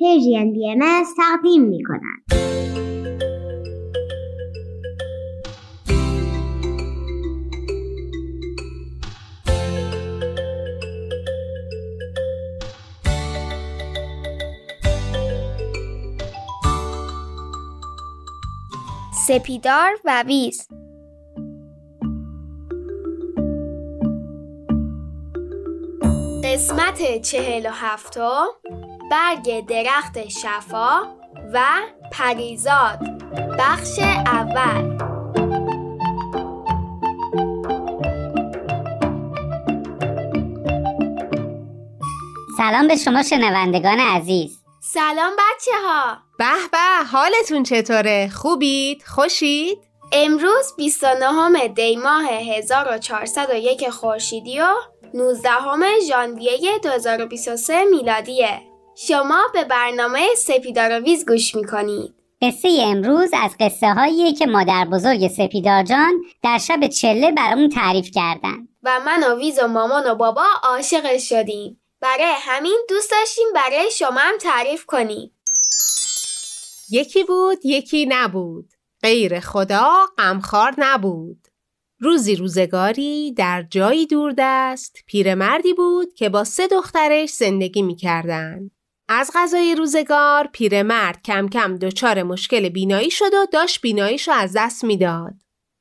پرژین بی ام تقدیم می کند. سپیدار و ویز قسمت چهل و هفتم برگ درخت شفا و پریزاد بخش اول سلام به شما شنوندگان عزیز سلام بچه ها به به حالتون چطوره؟ خوبید؟ خوشید؟ امروز 29 دی ماه 1401 خورشیدی و 19 ژانویه 2023 میلادیه شما به برنامه سپیدار ویز گوش می‌کنید. قصه امروز از قصه هایی که مادر بزرگ سپیدار جان در شب چله برامون تعریف کردن و من و ویز و مامان و بابا عاشقش شدیم. برای همین دوست داشتیم برای شما هم تعریف کنیم. یکی بود یکی نبود. غیر خدا غمخوار نبود. روزی روزگاری در جایی دوردست. پیرمردی بود که با سه دخترش زندگی می‌کردند. از غذای روزگار پیرمرد کم کم دچار مشکل بینایی شد و داشت بیناییش رو از دست می‌داد.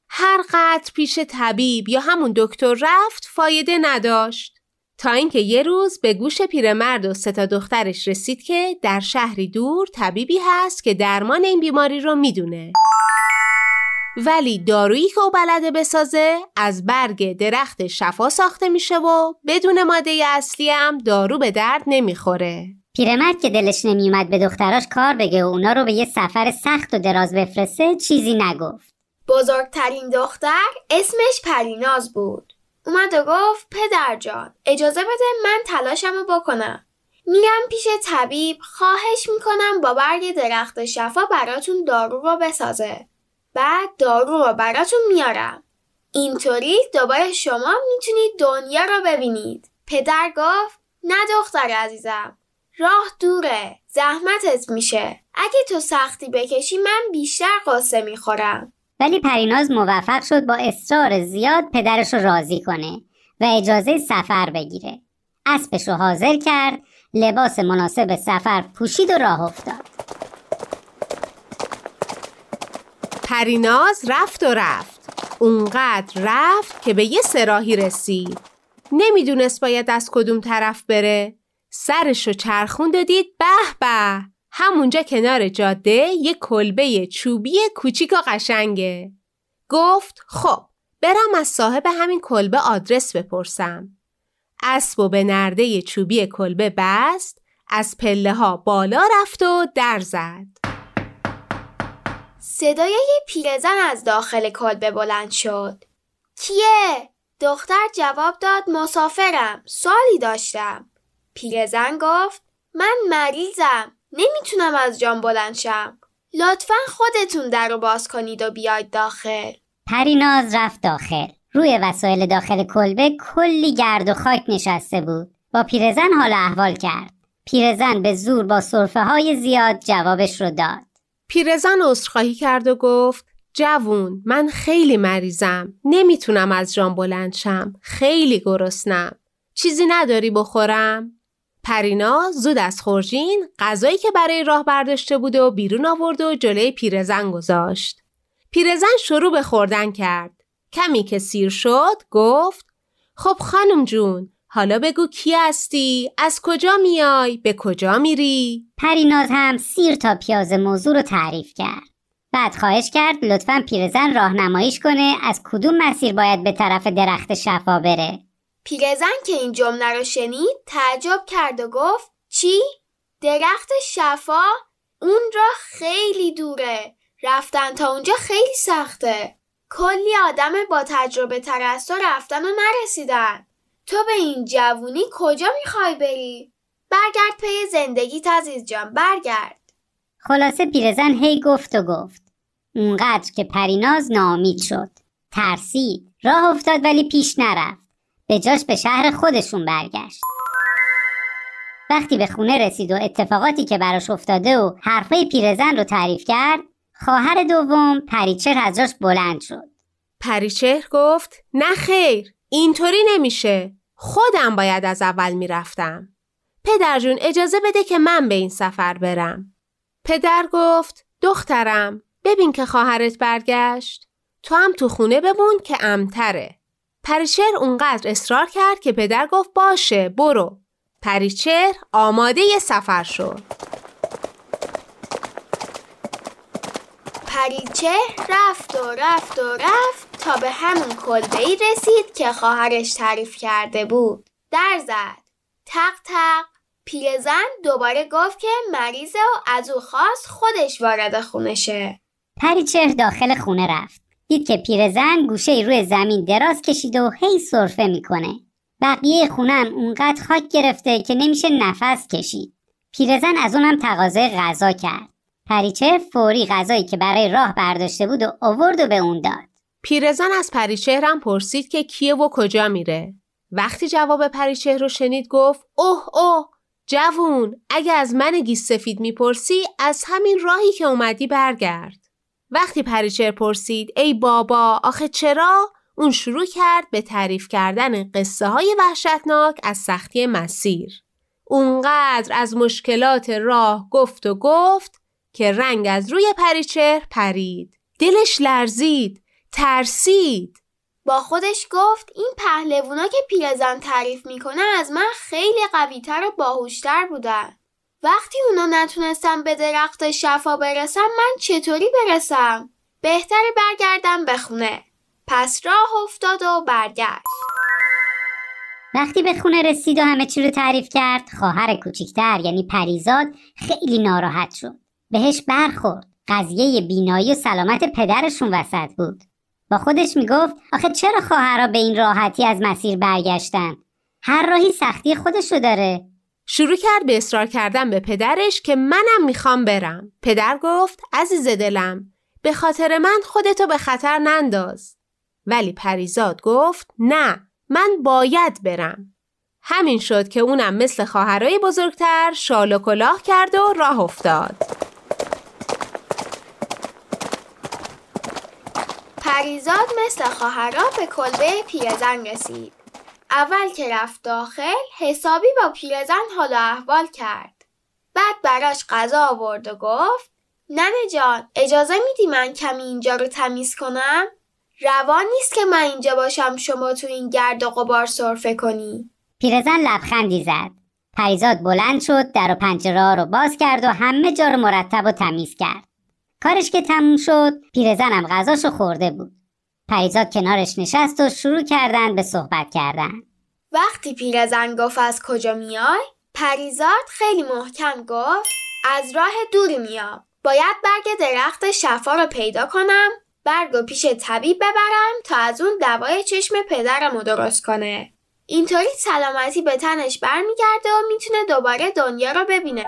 هر قدر پیش طبیب یا همون دکتر رفت فایده نداشت. تا اینکه یه روز به گوش پیرمرد و سه دخترش رسید که در شهری دور طبیبی هست که درمان این بیماری رو می‌دونه. ولی دارویی که او بلده بسازه از برگ درخت شفا ساخته میشه و بدون ماده اصلی هم دارو به درد نمی‌خوره. پیرمرد که دلش نمیومد به دختراش کار بگه و اونا رو به یه سفر سخت و دراز بفرسته چیزی نگفت. بزرگترین دختر اسمش پریناز بود. اومد و گفت پدر جان اجازه بده من تلاشم رو بکنم. میرم پیش طبیب خواهش می‌کنم با برگ درخت شفا براتون دارو رو بسازه. بعد دارو رو براتون میارم. اینطوری دوباره شما می‌تونید دنیا رو ببینید. پدر گفت نه دختر عزیزم. راه دوره. زحمتت میشه. اگه تو سختی بکشی من بیشتر قصه می‌خورم. ولی پریناز موفق شد با اصرار زیاد پدرش رو راضی کنه و اجازه سفر بگیره. اسبش رو حاضر کرد، لباس مناسب سفر پوشید و راه افتاد. پریناز رفت و رفت. اونقدر رفت که به یه سراحی رسید. نمی‌دونست باید از کدوم طرف بره. سرش رو چرخوند و دید به به همونجا کنار جاده یه کلبه چوبی کوچیک و قشنگه. گفت خب برم از صاحب همین کلبه آدرس بپرسم. اسب و به نرده چوبی کلبه بست از پله ها بالا رفت و در زد. صدای یه پیرزن از داخل کلبه بلند شد. کیه؟ دختر جواب داد مسافرم. سوالی داشتم. پیرزن گفت من مریضم. نمی‌تونم از جام بلند شم. لطفا خودتون در رو باز کنید و بیاید داخل. پریناز رفت داخل. روی وسایل داخل کلبه کلی گرد و خاک نشسته بود. با پیرزن حال احوال کرد. پیرزن به زور با صرفه های زیاد جوابش رو داد. پیرزن عذرخواهی کرد و گفت جوون من خیلی مریضم نمی‌تونم از جام بلند شم خیلی گرسنم چیزی نداری بخورم پرینا زود از خورجین غذایی که برای راه برداشته بود و بیرون آورد و جلوی پیرزن گذاشت پیرزن شروع به خوردن کرد کمی که سیر شد گفت خب خانم جون حالا بگو کی هستی؟ از کجا میای؟ به کجا میری؟ پریناز هم سیر تا پیاز موضوع رو تعریف کرد. بعد خواهش کرد لطفا پیرزن راهنماییش کنه از کدوم مسیر باید به طرف درخت شفا بره. پیرزن که این جمله رو شنید تعجب کرد و گفت چی؟ درخت شفا؟ اون را خیلی دوره. رفتن تا اونجا خیلی سخته. کلی آدم با تجربه تر از تو رفتن و نرسیدن. تو به این جوونی کجا می‌خوای بری؟ برگرد پی زندگیت عزیز جان برگرد خلاصه پیرزن هی گفت و گفت اونقدر که پریناز ناامید شد ترسید راه افتاد ولی پیش نرفت به جاش به شهر خودشون برگشت. وقتی به خونه رسید و اتفاقاتی که براش افتاده و حرفای پیرزن رو تعریف کرد خواهر دوم پریچهر از جاش بلند شد. پریچهر گفت نه خیر اینطوری نمیشه. خودم باید از اول می‌رفتم. پدر جون اجازه بده که من به این سفر برم. پدر گفت دخترم ببین که خواهرت برگشت. تو هم تو خونه بمون که امتره. پریچهر اونقدر اصرار کرد که پدر گفت باشه برو پریچهر آماده ی سفر شد پریچه رفت و رفت و رفت تا به همون کلبه ای رسید که خواهرش تعریف کرده بود. در زد. تق تق. پیرزن دوباره گفت که مریضه و از او خواست خودش وارد خونه شه. پریچهر داخل خونه رفت دید که پیرزن گوشه روی زمین دراز کشیده و هی سرفه می‌کنه. بقیه خونم اونقدر خاک گرفته که نمیشه نفس کشید. پیرزن از اونم تقاضای غذا کرد. پریچهر فوری غذایی که برای راه برداشته بود و آورد و به اون داد. پیرزن از پریچهرم پرسید که کیه و کجا میره. وقتی جواب پریچهر رو شنید گفت اوه اوه جوون اگه از من گیس سفید می‌پرسی از همین راهی که اومدی برگرد. وقتی پریچهر پرسید ای بابا آخه چرا؟ اون شروع کرد به تعریف کردن قصه های وحشتناک از سختی مسیر. اونقدر از مشکلات راه گفت و گفت که رنگ از روی پریچهر پرید. دلش لرزید ترسید. با خودش گفت این پهلوونا که پیرزن تعریف می‌کنه از من خیلی قویتر و باهوشتر بودن. وقتی اونا نتونستم به درخت شفا برسم من چطوری برسم؟ بهتری برگردم به خونه. پس راه افتاد و برگشت. وقتی به خونه رسید و همه چی رو تعریف کرد خواهر کوچیکتر یعنی پریزاد خیلی ناراحت شد بهش برخورد قضیه بینایی و سلامت پدرشون وسط بود با خودش می‌گفت آخه چرا خواهرها به این راحتی از مسیر برگشتن هر راهی سختی خودشو داره شروع کرد به اصرار کردن به پدرش که منم می‌خوام برم. پدر گفت عزیز دلم به خاطر من خودتو به خطر ننداز. ولی پریزاد گفت نه من باید برم. همین شد که اونم مثل خواهرای بزرگتر شال و کلاه کرد و راه افتاد. پریزاد مثل خواهرا به کلبه پیرزن رسید. اول که رفت داخل حسابی با پیرزن حال و احوال کرد. بعد براش غذا آورد و گفت ننه جان اجازه میدی من کمی اینجا رو تمیز کنم؟ روان نیست که من اینجا باشم شما تو این گرد و غبار سرفه کنی. پیرزن لبخندی زد پریزاد بلند شد در و پنجره رو باز کرد و همه جا رو مرتب و تمیز کرد کارش که تموم شد پیرزنم غذاشو خورده بود پریزاد کنارش نشست و شروع کردن به صحبت کردن. وقتی پیرزن گفت از کجا میای؟ پریزاد خیلی محکم گفت از راه دوری میام. باید برگ درخت شفا رو پیدا کنم برگ و پیش طبیب ببرم تا از اون دوای چشم پدرم رو درست کنه. اینطوری سلامتی به تنش برمیگرده و می‌تونه دوباره دنیا رو ببینه.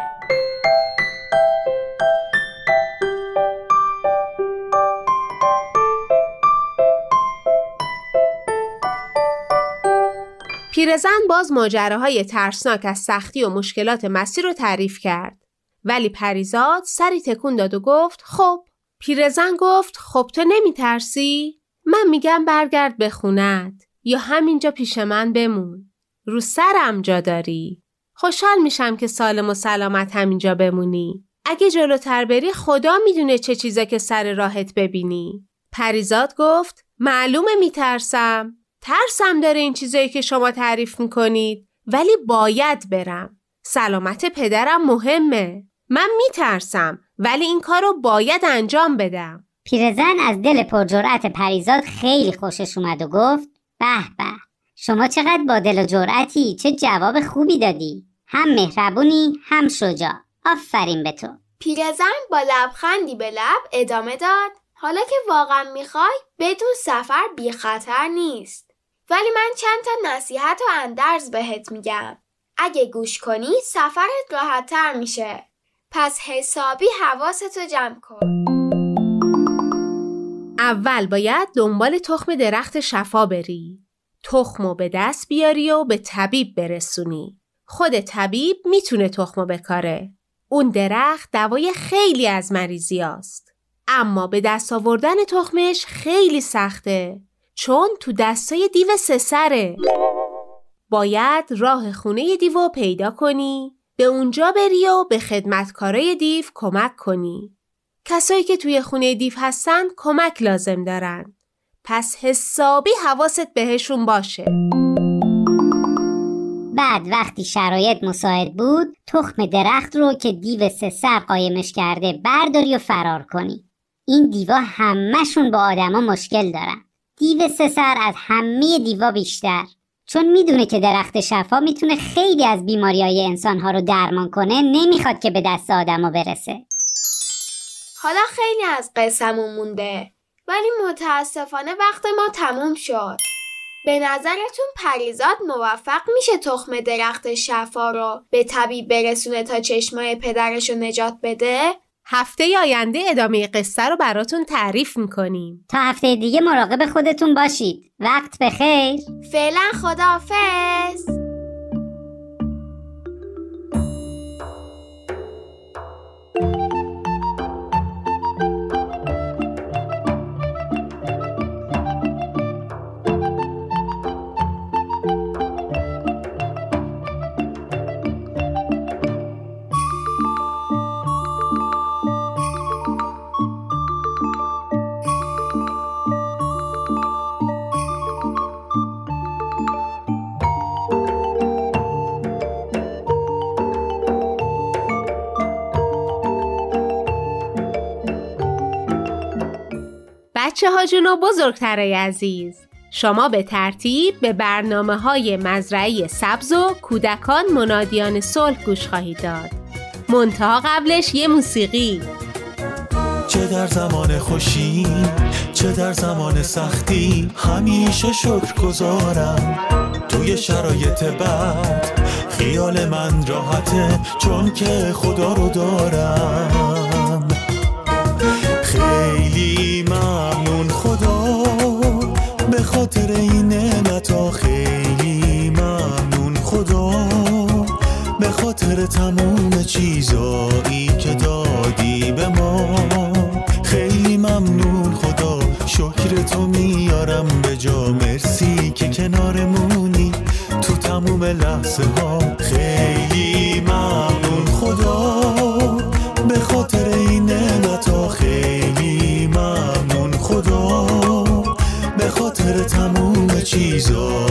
پیرزن باز ماجراهای ترسناک از سختی و مشکلات مسیر رو تعریف کرد. ولی پریزاد سری تکون داد و گفت خب پیرزن گفت خب تو نمی ترسی؟ من میگم برگرد به خونت یا همینجا پیش من بمون. رو سرم جا داری. خوشحال میشم که سالم و سلامت همینجا بمونی. اگه جلوتر بری خدا می‌دونه چه چیزا که سر راهت ببینی. پریزاد گفت معلومه میترسم. ترسم داره این چیزایی که شما تعریف می‌کنید. ولی باید برم. سلامت پدرم مهمه. من میترسم ولی این کار رو باید انجام بدم. پیرزن از دل پرجرأت پریزاد خیلی خوشش اومد و گفت به به. شما چقدر با دل و جرأتی؟ چه جواب خوبی دادی. هم مهربونی هم شجاع. آفرین به تو. پیرزن با لبخندی به لب ادامه داد حالا که واقعا می‌خوای بدون سفر بی خطر نیست. ولی من چند تا نصیحت و اندرز بهت میگم اگه گوش کنی سفرت راحتتر میشه پس حسابی حواستو جمع کن اول باید دنبال تخم درخت شفا بری. تخمو به دست بیاری و به طبیب برسونی. خود طبیب می‌تونه تخمو بکاره. اون درخت دوای خیلی از مریضی. اما به دست آوردن تخمش خیلی سخته چون تو دستای دیو سسره. باید راه خونه دیو پیدا کنی به اونجا بری و به خدمتکارای دیو کمک کنی. کسایی که توی خونه دیو هستن کمک لازم دارن. پس حسابی حواست بهشون باشه. بعد وقتی شرایط مساعد بود تخم درخت رو که دیو سه سر قایمش کرده برداری و فرار کنی این دیوا همهشون با آدما مشکل دارن دیو سه سر از همه دیوا بیشتر. چون می‌دونه که درخت شفا می‌تونه خیلی از بیماری های انسانها رو درمان کنه نمی‌خواد که به دست آدما برسه. حالا خیلی از قصمون مونده ولی متاسفانه وقت ما تموم شد. به نظرتون پریزاد موفق میشه تخم درخت شفا رو به طبیب برسونه تا چشمای پدرش رو نجات بده؟ هفته آینده ادامه قصه رو براتون تعریف می‌کنیم. تا هفته دیگه مراقب خودتون باشید. وقت بخیر. فعلا خداحافظ. ها جون و بزرگترای عزیز. شما به ترتیب به برنامه های مزرعی سبز و کودکان منادیان صلح گوش خواهید داد. منتها قبلش یه موسیقی. چه در زمان خوشی چه در زمان سختی همیشه شکر گذارم توی شرایط بد خیال من راحته چون که خدا رو دارم. خاطر این نعمتا خیلی ممنون خدا. به خاطر تموم چیزایی که دادی به ما. خیلی ممنون خدا. شکر تو میارم به جا. مرسی که کنارمونی تو تموم لحظه ها خیلی تموم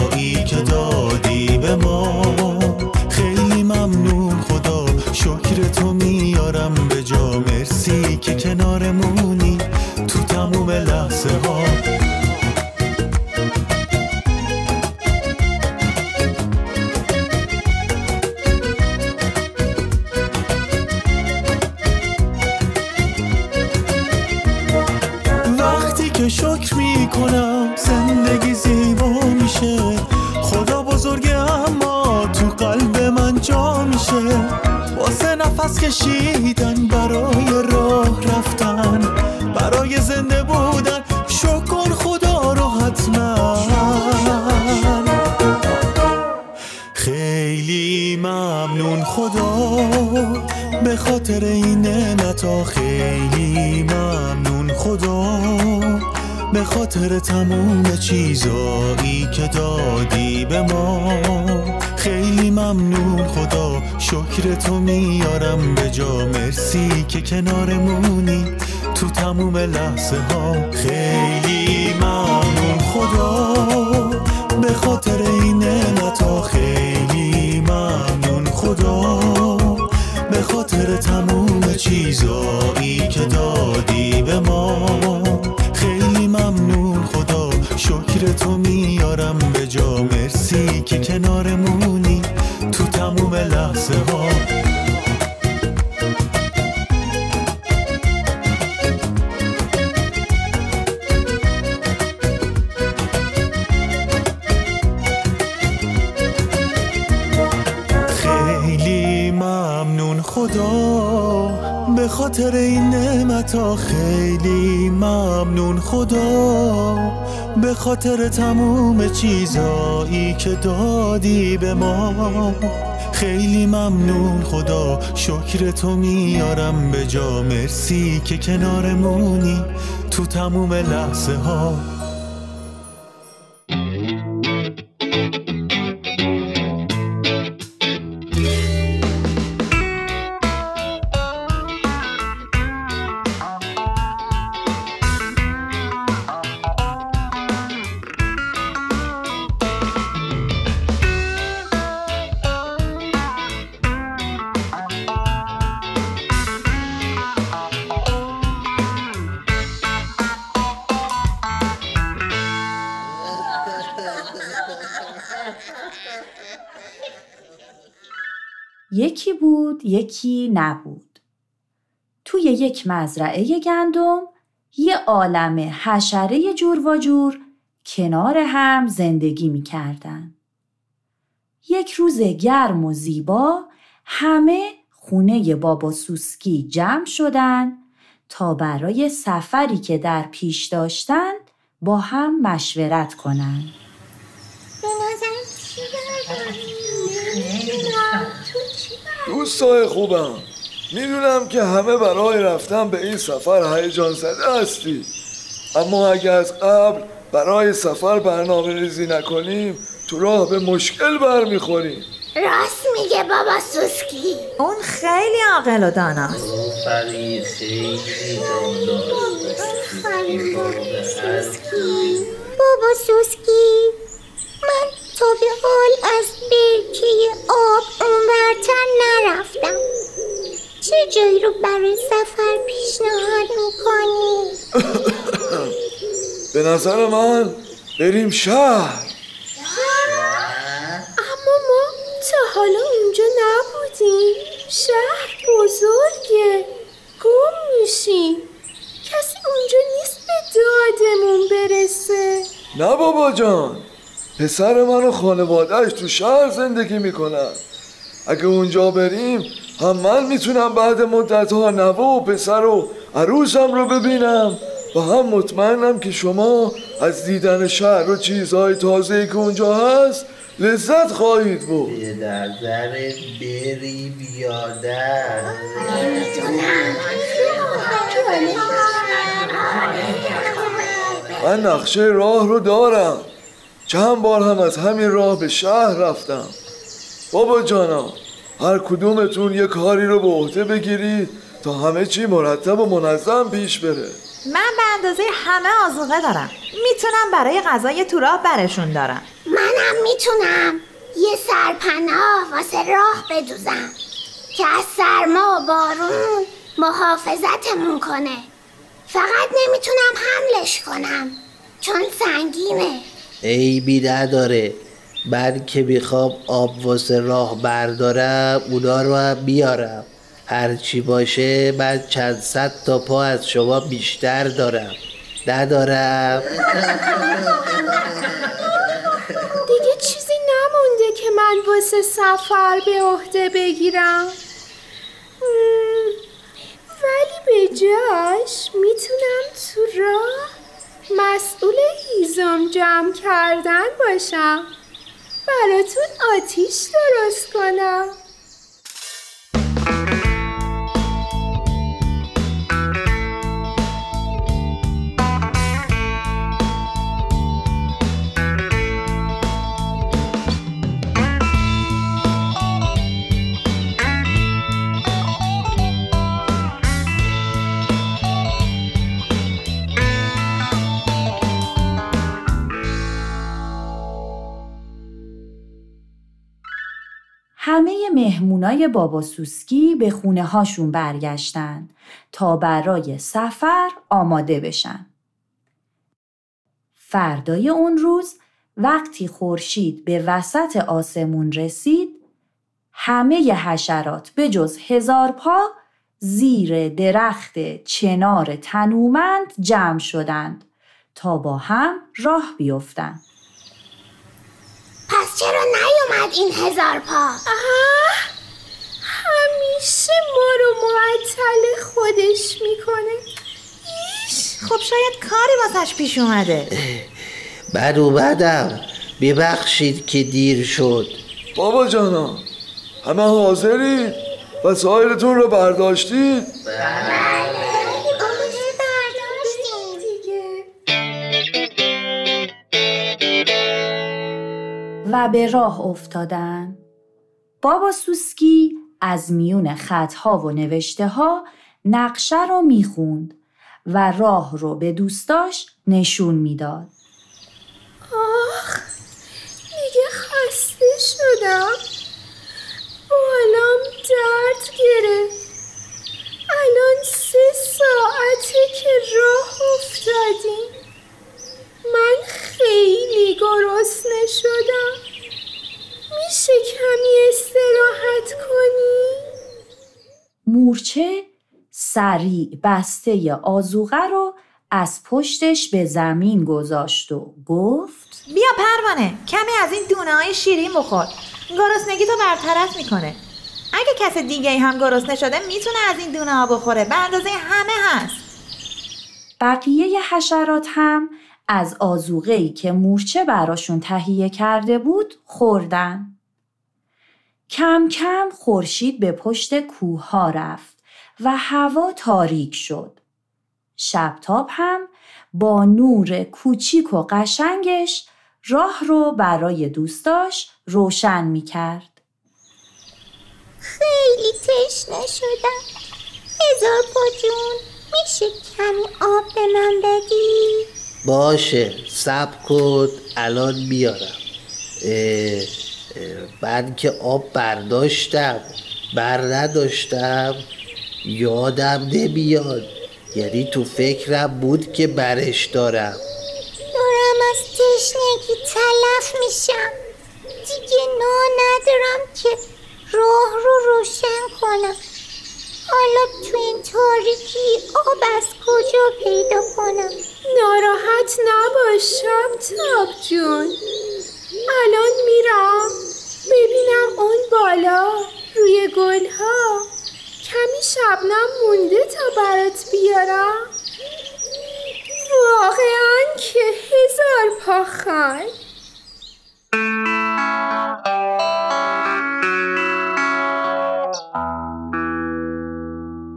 ها خیلی ممنون. خدا به خاطر این نعمتا خیلی ممنون. خدا به خاطر تموم چیزایی که دادی به ما خیلی ممنون. خدا شکر تو میارم خاطر تموم چیزایی که دادی به ما. خیلی ممنون خدا شکر تو میارم به جا. مرسی که کنارمونی تو تموم لحظه ها یکی بود یکی نبود توی یک مزرعه گندم یه عالم حشره جور و جور کنار هم زندگی می کردن. یک روز گرم و زیبا همه خونه بابا سوسکی جمع شدن تا برای سفری که در پیش داشتن با هم مشورت کنن. به نظر چی دوستای خوبم می‌دونم که همه برای رفتن به این سفر هیجان زده هستی. اما اگر از قبل برای سفر برنامه ریزی نکنیم تو راه به مشکل برمیخوریم. راست میگه بابا سوسکی. اون خیلی عاقل و داناست. بابا سوسکی من تا به حال از برکه آب اونورتر نرفتم. چه جایی رو برای سفر پیشنهاد می‌کنی؟ به نظر من بریم شهر. اما ما تا حالا اونجا نبودیم. شهر بزرگه. گم میشیم کسی اونجا نیست به دادمون برسه. نه بابا جان. پسر من و خانوادهش تو شهر زندگی می‌کنن. اگه اونجا بریم هم من می‌تونم بعد مدت ها نوه و پسر و عروسم رو ببینم و هم مطمئنم که شما از دیدن شهر و چیزهای تازه‌ای که اونجا هست لذت خواهید بود به نظر بری بیادر. من نقشه راه رو دارم. چند بار هم از همین راه به شهر رفتم. بابا جانا هر کدومتون یه کاری رو به عهده بگیرید تا همه چی مرتب و منظم پیش بره. من به اندازه همه آزوقه دارم. می‌تونم برای غذای تو راه برشون دارم. منم می‌تونم. یه سرپناه واسه راه بدوزم که از سرما و بارون محافظتمون کنه. فقط نمی‌تونم حملش کنم چون سنگینه. عیبی نداره من که می‌خوام آب واسه راه بردارم اونا رو هم بیارم. هرچی باشه من چند صد تا پا از شما بیشتر دارم. ندارم. دیگه چیزی نمونده که من واسه سفر به عهده بگیرم. ولی به جاش می‌تونم تو راه مسئول هیزم جمع کردن باشم. براتون آتیش درست کنم. مهمونای بابا سوسکی به خونه هاشون برگشتن تا برای سفر آماده بشن. فردای اون روز وقتی خورشید به وسط آسمون رسید همه ی حشرات به جز هزار پا زیر درخت چنار تنومند جمع شدند تا با هم راه بیفتند. پس چرا نیومد این هزار پا؟ همیشه ما رو معطل خودش می‌کنه. ایش. خب شاید کاری واسش پیش اومده. من اومدم. ببخشید که دیر شد. بابا جانا همه حاضرید وسایلتون رو برداشتید و به راه افتادن. بابا سوسکی از میون خطها و نوشته ها نقشه رو می‌خوند و راه رو به دوستاش نشون می‌داد. آخ دیگه خسته شدم. بالام درد گرفت. الان سه ساعته که راه افتادیم. من خیلی گرسنه شدم. میشه کمی استراحت کنی؟ مورچه سریع بسته آزوغه رو از پشتش به زمین گذاشت و گفت بیا پروانه کمی از این دونه های شیرین بخور. گرسنگی تو برطرف می‌کنه. اگه کس دیگه هم گرسنه شده می‌تونه از این دونه ها بخوره. به اندازه همه هست. بقیه حشرات هم از آزوغه‌ای که مورچه براشون تهیه کرده بود خوردن. کم کم خورشید به پشت کوه ها رفت و هوا تاریک شد. شبتاب هم با نور کوچیک و قشنگش راه رو برای دوستاش روشن می کرد. خیلی تشنه شدم هزار پا جون میشه کمی آب به من بدی؟ باشه سب کن الان میارم. اه، که آب برداشتم بر نداشتم یادم نمیاد. یعنی تو فکرم بود که برش دارم. دارم از تشنگی تلف میشم. دیگه نا ندارم که راه رو روشن کنم. حالا تو این تاریکی آب از کجا پیدا کنم؟ ناراحت نباش شبتاب جون. الان میرم. ببینم اون بالا روی گلها. کمی شبنم مونده تا برات بیارم. واقعا که هزار پا خان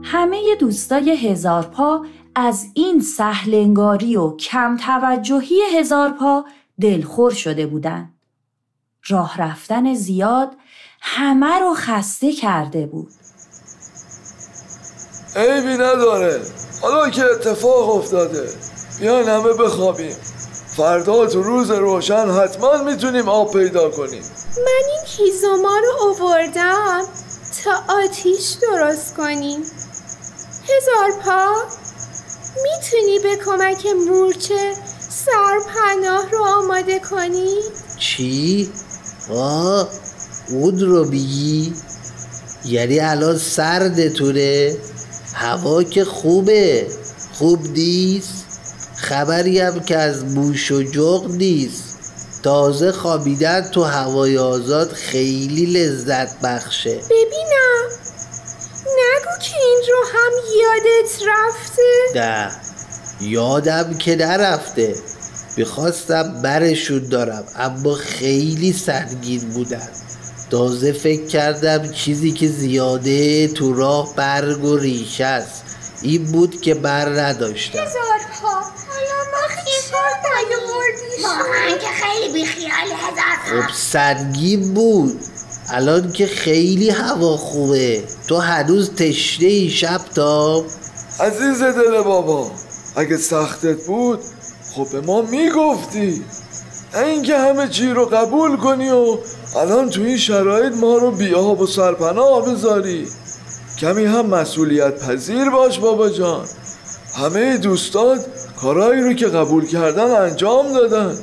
همه دوستای هزار پا از این سهلنگاری و کم توجهی هزار پا دلخور شده بودند. راه رفتن زیاد همه رو خسته کرده بود. عیبی نداره. حالا که اتفاق افتاده. بیاین همه بخوابیم. فردا تو روز روشن حتما می‌تونیم آب پیدا کنیم. من این هیزوما رو اووردم تا آتیش درست کنیم. هزار پا؟ می‌تونی به کمک مورچه سرپناه رو آماده کنی؟ چی؟ آه اون رو میگی؟ یعنی الان سردتونه؟ هوا که خوبه خوب نیست؟ خبری هم که از بوش و جغ نیست تازه خوابیدن تو هوای آزاد خیلی لذت بخشه ببینم که این رو هم یادت رفته؟ نه یادم که نرفته. می‌خواستم برشون دارم اما خیلی سنگین بودن. تازه فکر کردم چیزی که زیاده تو راه برگ و ریشه است. این بود که بر نداشتم. هزار پا. حالا ما چیکار نیاوردی واقعا که خیلی بیخیال هزار خب سنگین بود. الان که خیلی هوا خوبه. تو هنوز تشنه ای شب تا عزیز دل بابا اگه سختت بود خب به ما می‌گفتی. اینکه همه چی رو قبول کنی و الان تو این شرایط ما رو بی آب و سرپناه بذاری. کمی هم مسئولیت پذیر باش بابا جان. همه دوستات کارایی رو که قبول کردن انجام دادن.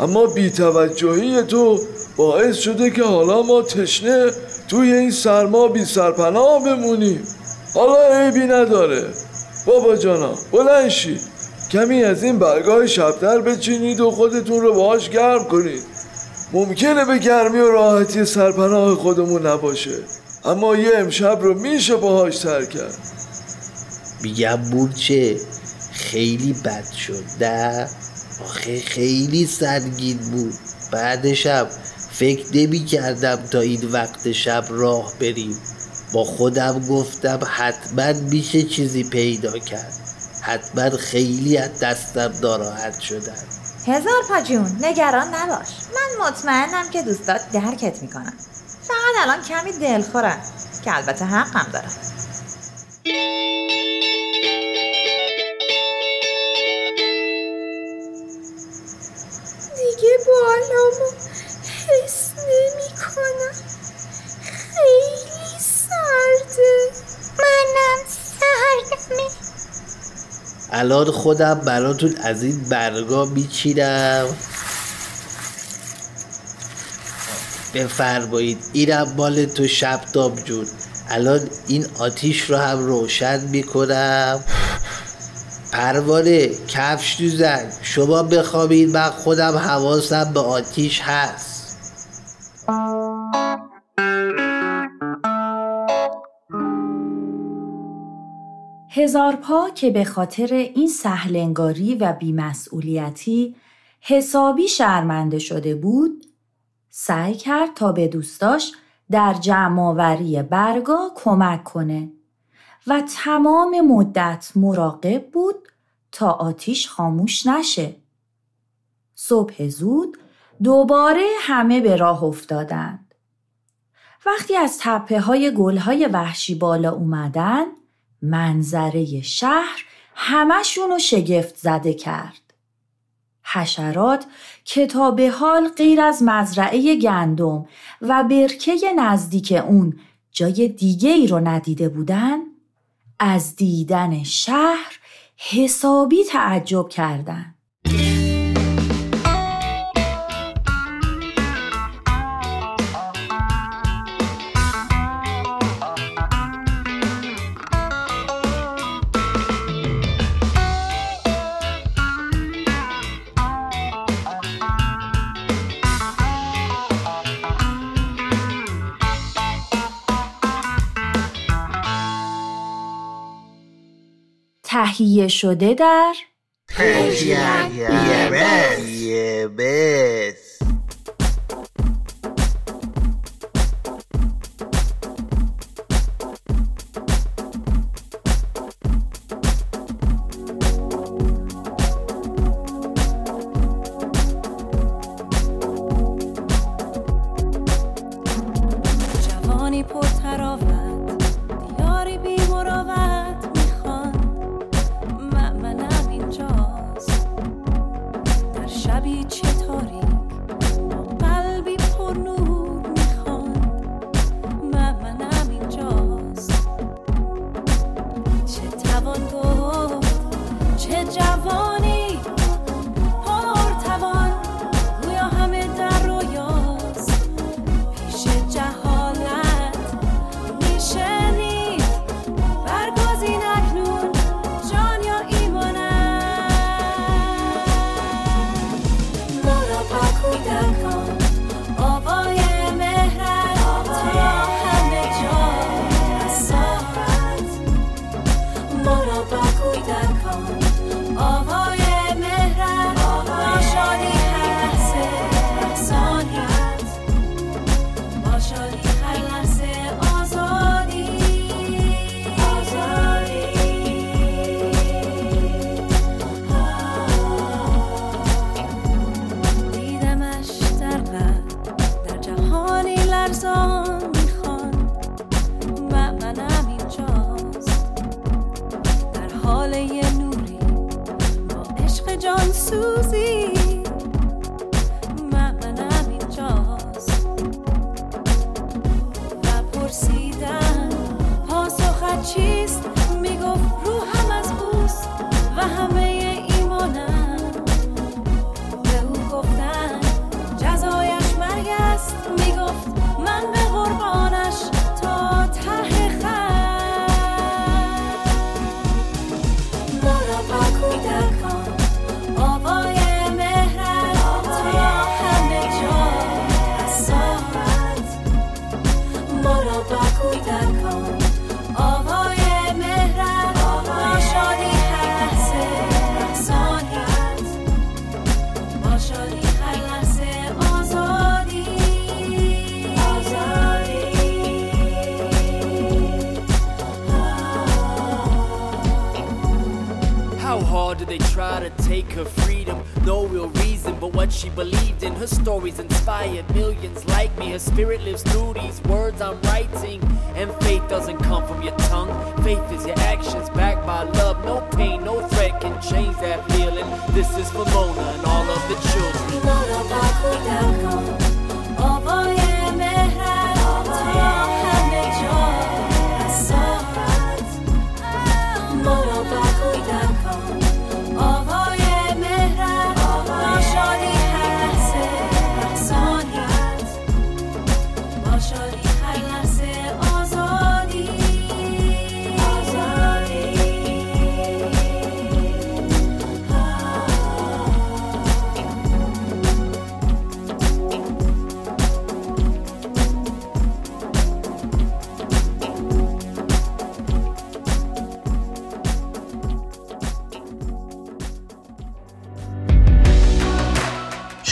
اما بیتوجهی تو باعث شده که حالا ما تشنه توی این سرما بی سرپناه بمونیم. حالا عیبی نداره. بابا جانا بلند شید. کمی از این برگاه شبتر بچینید و خودتون رو باهاش گرم کنید. ممکنه به گرمی و راحتی سرپناه خودمون نباشه. اما یه امشب رو میشه باهاش سر کرد. میگم مورچه خیلی بد شد نه؟ آخه خیلی سنگین بود. بعدشم فکر نمی کردم تا این وقت شب راه بریم. با خودم گفتم حتما میشه چیزی پیدا کرد. حتما خیلی از دستم ناراحت شدن. هزار پا جون نگران نباش. من مطمئنم که دوستات درکت می‌کنن. فقط الان کمی دلخورم که البته حقم دارم دیگه بالامو کنم خیلی سرده. منم سردمه الان خودم براتون از این برگا میچینم. بفرمایید اینم مال تو شبتاب جون. الان این آتیش رو هم روشن می‌کنم. پروانه کفش دوزن شما بخوابید من خودم حواسم به آتیش هست. هزار پا که به خاطر این سهلنگاری و بیمسئولیتی حسابی شرمنده شده بود سعی کرد تا به دوستاش در جمعآوری برگا کمک کنه و تمام مدت مراقب بود تا آتیش خاموش نشه. صبح زود دوباره همه به راه افتادند. وقتی از تپه های گل های وحشی بالا اومدن منظره شهر همشون رو شگفت زده کرد. حشرات که تا به حال غیر از مزرعه گندم و برکه نزدیک اون جای دیگه ای رو ندیده بودن از دیدن شهر حسابی تعجب کردند. تهیه شده در جوانی take her freedom? No real reason, but what she believed in. Her stories inspired millions like me. Her spirit lives through these words I'm writing. And faith doesn't come from your tongue. Faith is your actions backed by love. No pain, no threat can change that feeling. This is for Mona and all of the children.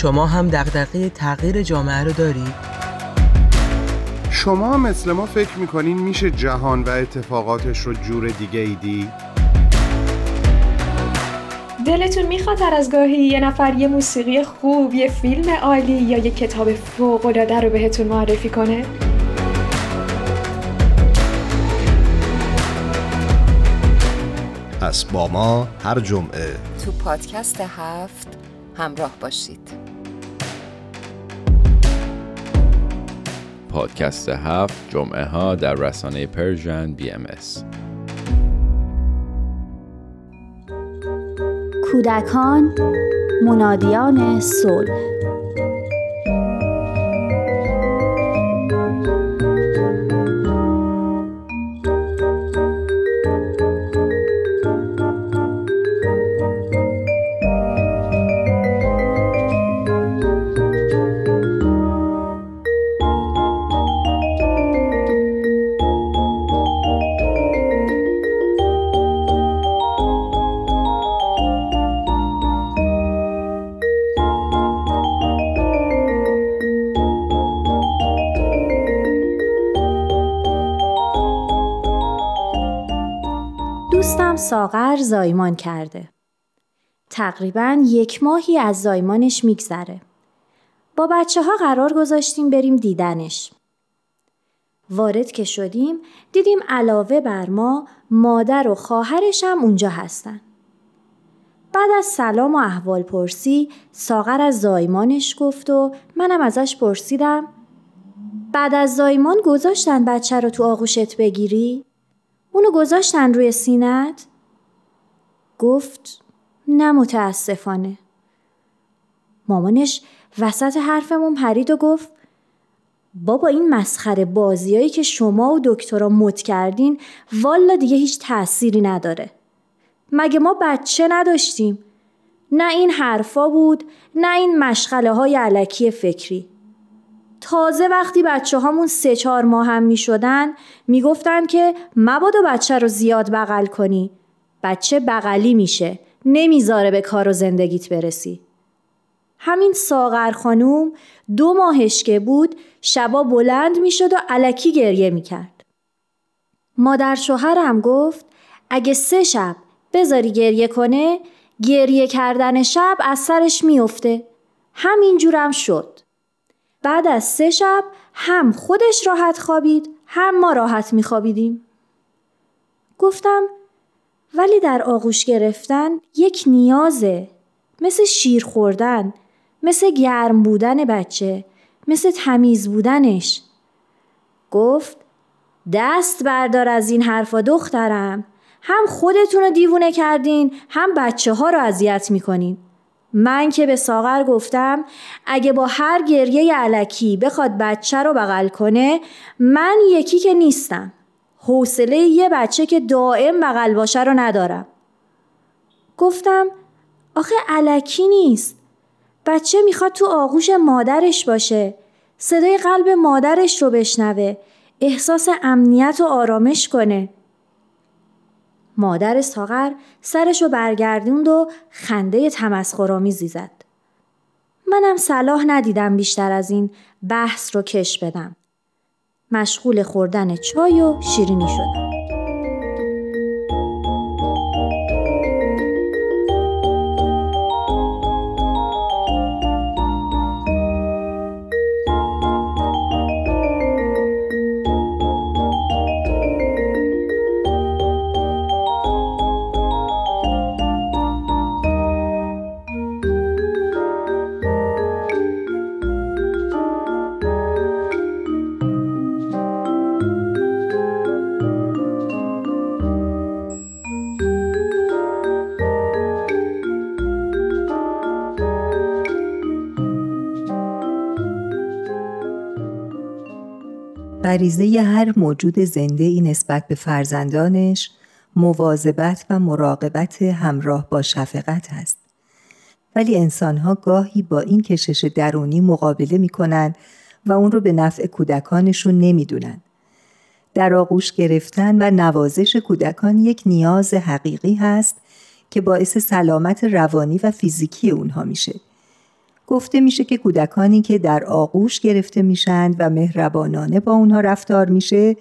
شما هم دغدغه تغییر جامعه رو دارید؟ شما مثل ما فکر می‌کنین میشه جهان و اتفاقاتش رو جور دیگه ای دید؟ دلتون می‌خواد هر از گاهی یه نفر یه موسیقی خوب، یه فیلم عالی یا یه کتاب فوق‌العاده رو بهتون معرفی کنه؟ پس با ما هر جمعه تو پادکست هفت همراه باشید پادکست هفت جمعه ها در رسانه Persian BMS. کودکان منادیان صلح ساغر زایمان کرده. تقریبا یک ماهی از زایمانش میگذره. با بچه ها قرار گذاشتیم بریم دیدنش. وارد که شدیم دیدیم علاوه بر ما مادر و خواهرش هم اونجا هستن. بعد از سلام و احوال پرسی ساغر از زایمانش گفت و منم ازش پرسیدم بعد از زایمان گذاشتن بچه رو تو آغوشت بگیری؟ اونو گذاشتن روی سینت؟ گفت نه متاسفانه. مامانش وسط حرفمون پرید و گفت بابا این مسخره بازیایی که شما و دکترا مد کردین والا دیگه هیچ تأثیری نداره. مگه ما بچه نداشتیم؟ نه این حرفا بود نه این مشغله های علکی فکری. تازه وقتی بچه هامون سه چهار ماه هم می شدن می گفتن که مبادا بچه رو زیاد بغل کنی. بچه بغلی میشه. نمی‌ذاره به کار و زندگیت برسی. همین ساغر خانوم دو ماهش که بود شبا بلند می شد و علکی گریه می کرد. مادر شوهرم گفت اگه سه شب بذاری گریه کنه گریه کردن شب از سرش میفته. همین جورم شد. بعد از سه شب هم خودش راحت خوابید هم ما راحت میخوابیدیم. گفتم ولی در آغوش گرفتن یک نیازه. مثل شیر خوردن مثل گرم بودن بچه مثل تمیز بودنش. گفت دست بردار از این حرفا دخترم. هم خودتون رو دیوونه کردین هم بچه ها رو اذیت می‌کنین. من که به ساغر گفتم اگه با هر گریه علکی بخواد بچه رو بغل کنه من یکی که نیستم. حوصله یه بچه که دائم بغل باشه رو ندارم. گفتم آخه علکی نیست. بچه می‌خواد تو آغوش مادرش باشه. صدای قلب مادرش رو بشنوه. احساس امنیت و آرامش کنه. مادر ساغر سرش رو برگردوند و خنده تمسخرآمیزی زد. منم صلاح ندیدم بیشتر از این بحث رو کش بدم. مشغول خوردن چای و شیرینی شدم. غریزه هر موجود زنده ای نسبت به فرزندانش مواظبت و مراقبت همراه با شفقت است. ولی انسانها گاهی با این کشش درونی مقابله می کنند و اون رو به نفع کودکانشون نمی‌دونن. در آغوش گرفتن و نوازش کودکان یک نیاز حقیقی هست که باعث سلامت روانی و فیزیکی اونها میشه. گفته میشه که کودکانی که در آغوش گرفته میشند و مهربانانه با اونها رفتار میشه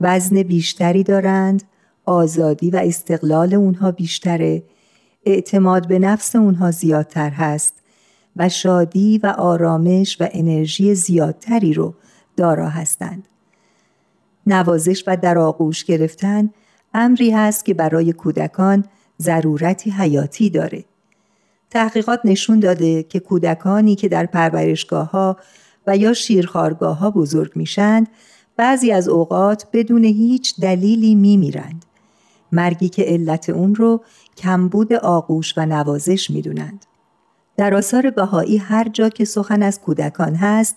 وزن بیشتری دارند، آزادی و استقلال اونها بیشتره، اعتماد به نفس اونها زیادتر هست و شادی و آرامش و انرژی زیادتری رو دارا هستند. نوازش و در آغوش گرفتن امری هست که برای کودکان ضرورتی حیاتی داره. تحقیقات نشون داده که کودکانی که در پرورشگاه ها و یا شیرخارگاه ها بزرگ میشند بعضی از اوقات بدون هیچ دلیلی میمیرند. مرگی که علت اون رو کمبود آغوش و نوازش می‌دونند. در آثار بهایی هر جا که سخن از کودکان هست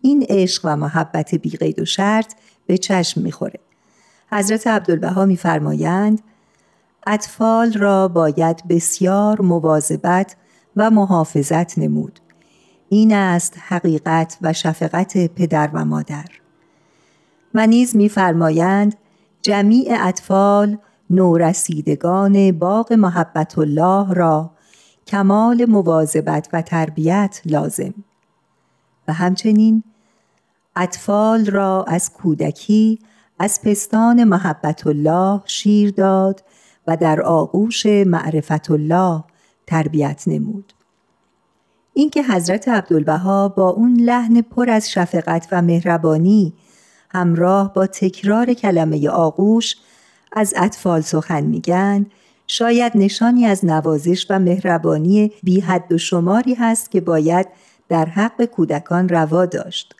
این عشق و محبت بیقید و شرط به چشم می‌خوره. حضرت عبدالبها میفرمایند اطفال را باید بسیار مواظبت و محافظت نمود. این است حقیقت و شفقت پدر و مادر. و نیز میفرمایند جمیع اطفال نورسیدگان باغ محبت الله را کمال مواظبت و تربیت لازم و همچنین اطفال را از کودکی از پستان محبت الله شیر داد و در آغوش معرفت الله تربیت نمود. اینکه حضرت عبدالبها با اون لحن پر از شفقت و مهربانی همراه با تکرار کلمه آغوش از اطفال سخن میگن شاید نشانی از نوازش و مهربانی بی حد و شماری هست که باید در حق کودکان روا داشت.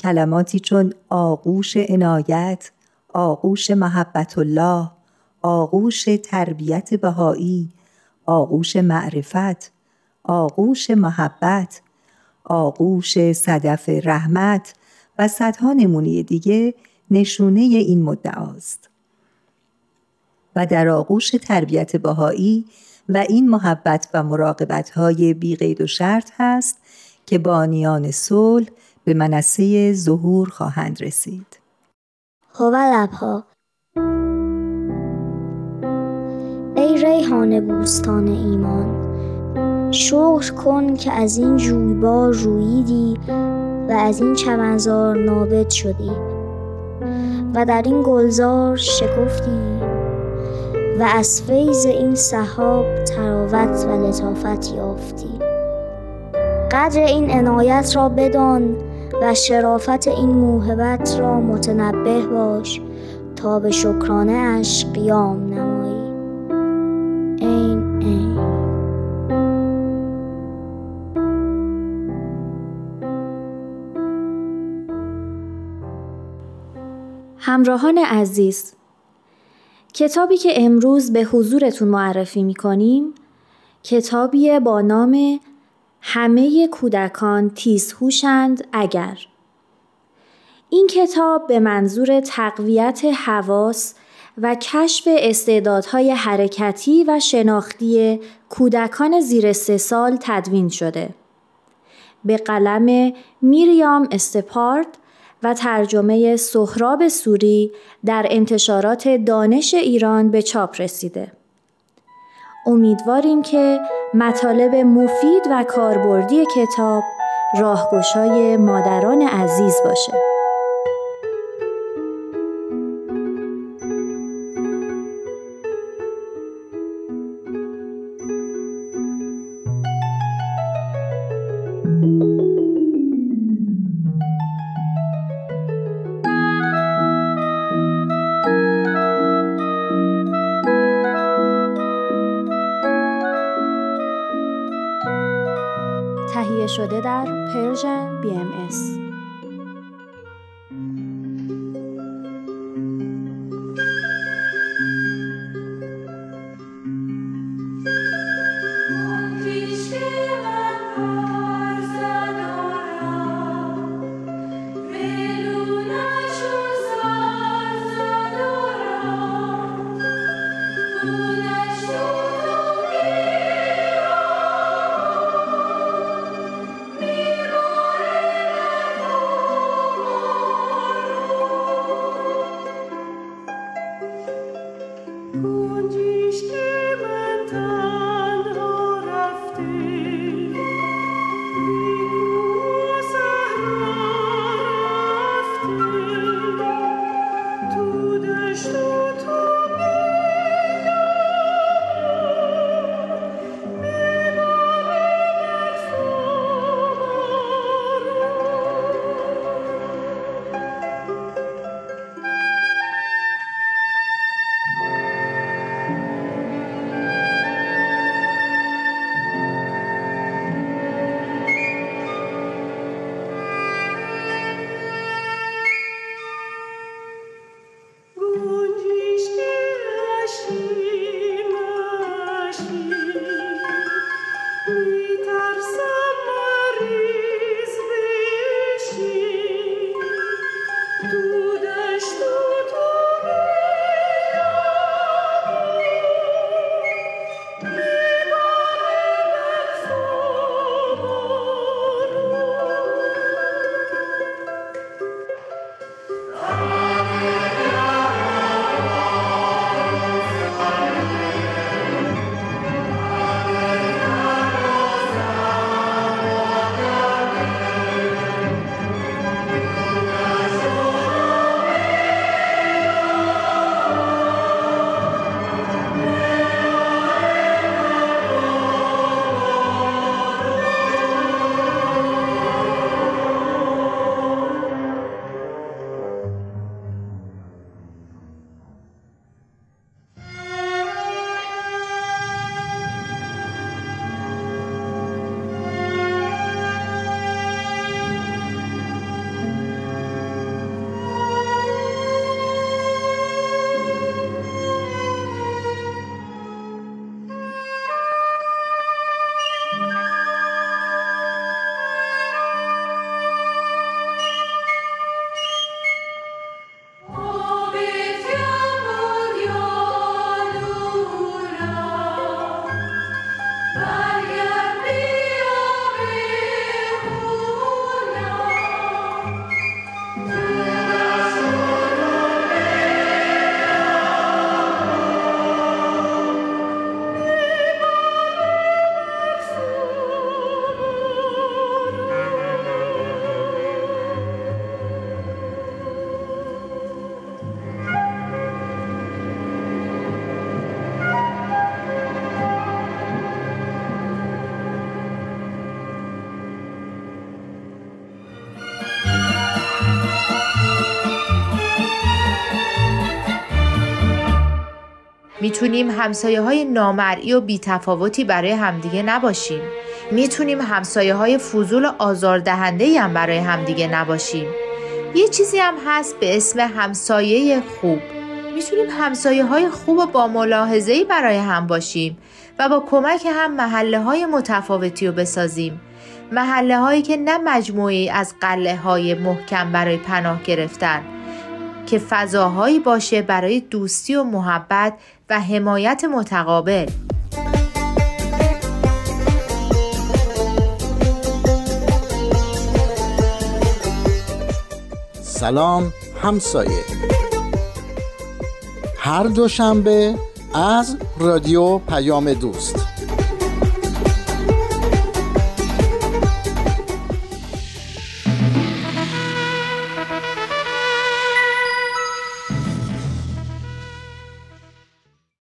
کلماتی چون آغوش عنایت، آغوش محبت الله، آغوش تربیت بهایی، آغوش معرفت، آغوش محبت، آغوش صدف رحمت و صدها نمونه دیگه نشونه این مدعاست. و در آغوش تربیت بهایی و این محبت و مراقبت های بیقید و شرط هست که بانیان صلح به منصه ظهور خواهند رسید. هو لبها ای ریحان بوستان ایمان. شکر کن که از این جویبار رویدی و از این چمنزار نابد شدی و در این گلزار شکفتی و از فیض این سحاب تراوت و لطافت یافتی. قدر این عنایت را بدان و شرافت این موهبت را متنبه باش تا به شکرانه اش قیام نمایی. همراهان عزیز کتابی که امروز به حضورتون معرفی می کنیم کتابی با نام همه کودکان تیزهوشند اگر. این کتاب به منظور تقویت حواس و کشف استعدادهای حرکتی و شناختی کودکان زیر سه سال تدوین شده. به قلم میریام استپارد و ترجمه سهراب سوری در انتشارات دانش ایران به چاپ رسیده. امیدواریم که مطالب مفید و کاربردی کتاب راهگشای مادران عزیز باشه. تهیه شده می‌تونیم همسایه های نامرئی و بیتفاوتی برای همدیگه نباشیم. می‌تونیم همسایه های فضول و آزاردهنده هم برای همدیگه نباشیم. یه چیزی هم هست به اسم همسایه خوب. می‌تونیم همسایه های خوب و با ملاحظه‌ای برای هم باشیم و با کمک هم محله های متفاوتی رو بسازیم. محله هایی که نه مجموعی از قله های محکم برای پناه گرفتن که فضاهایی باشه برای دوستی و محبت و حمایت متقابل. سلام همسایه. هر دوشنبه از رادیو پیام دوست.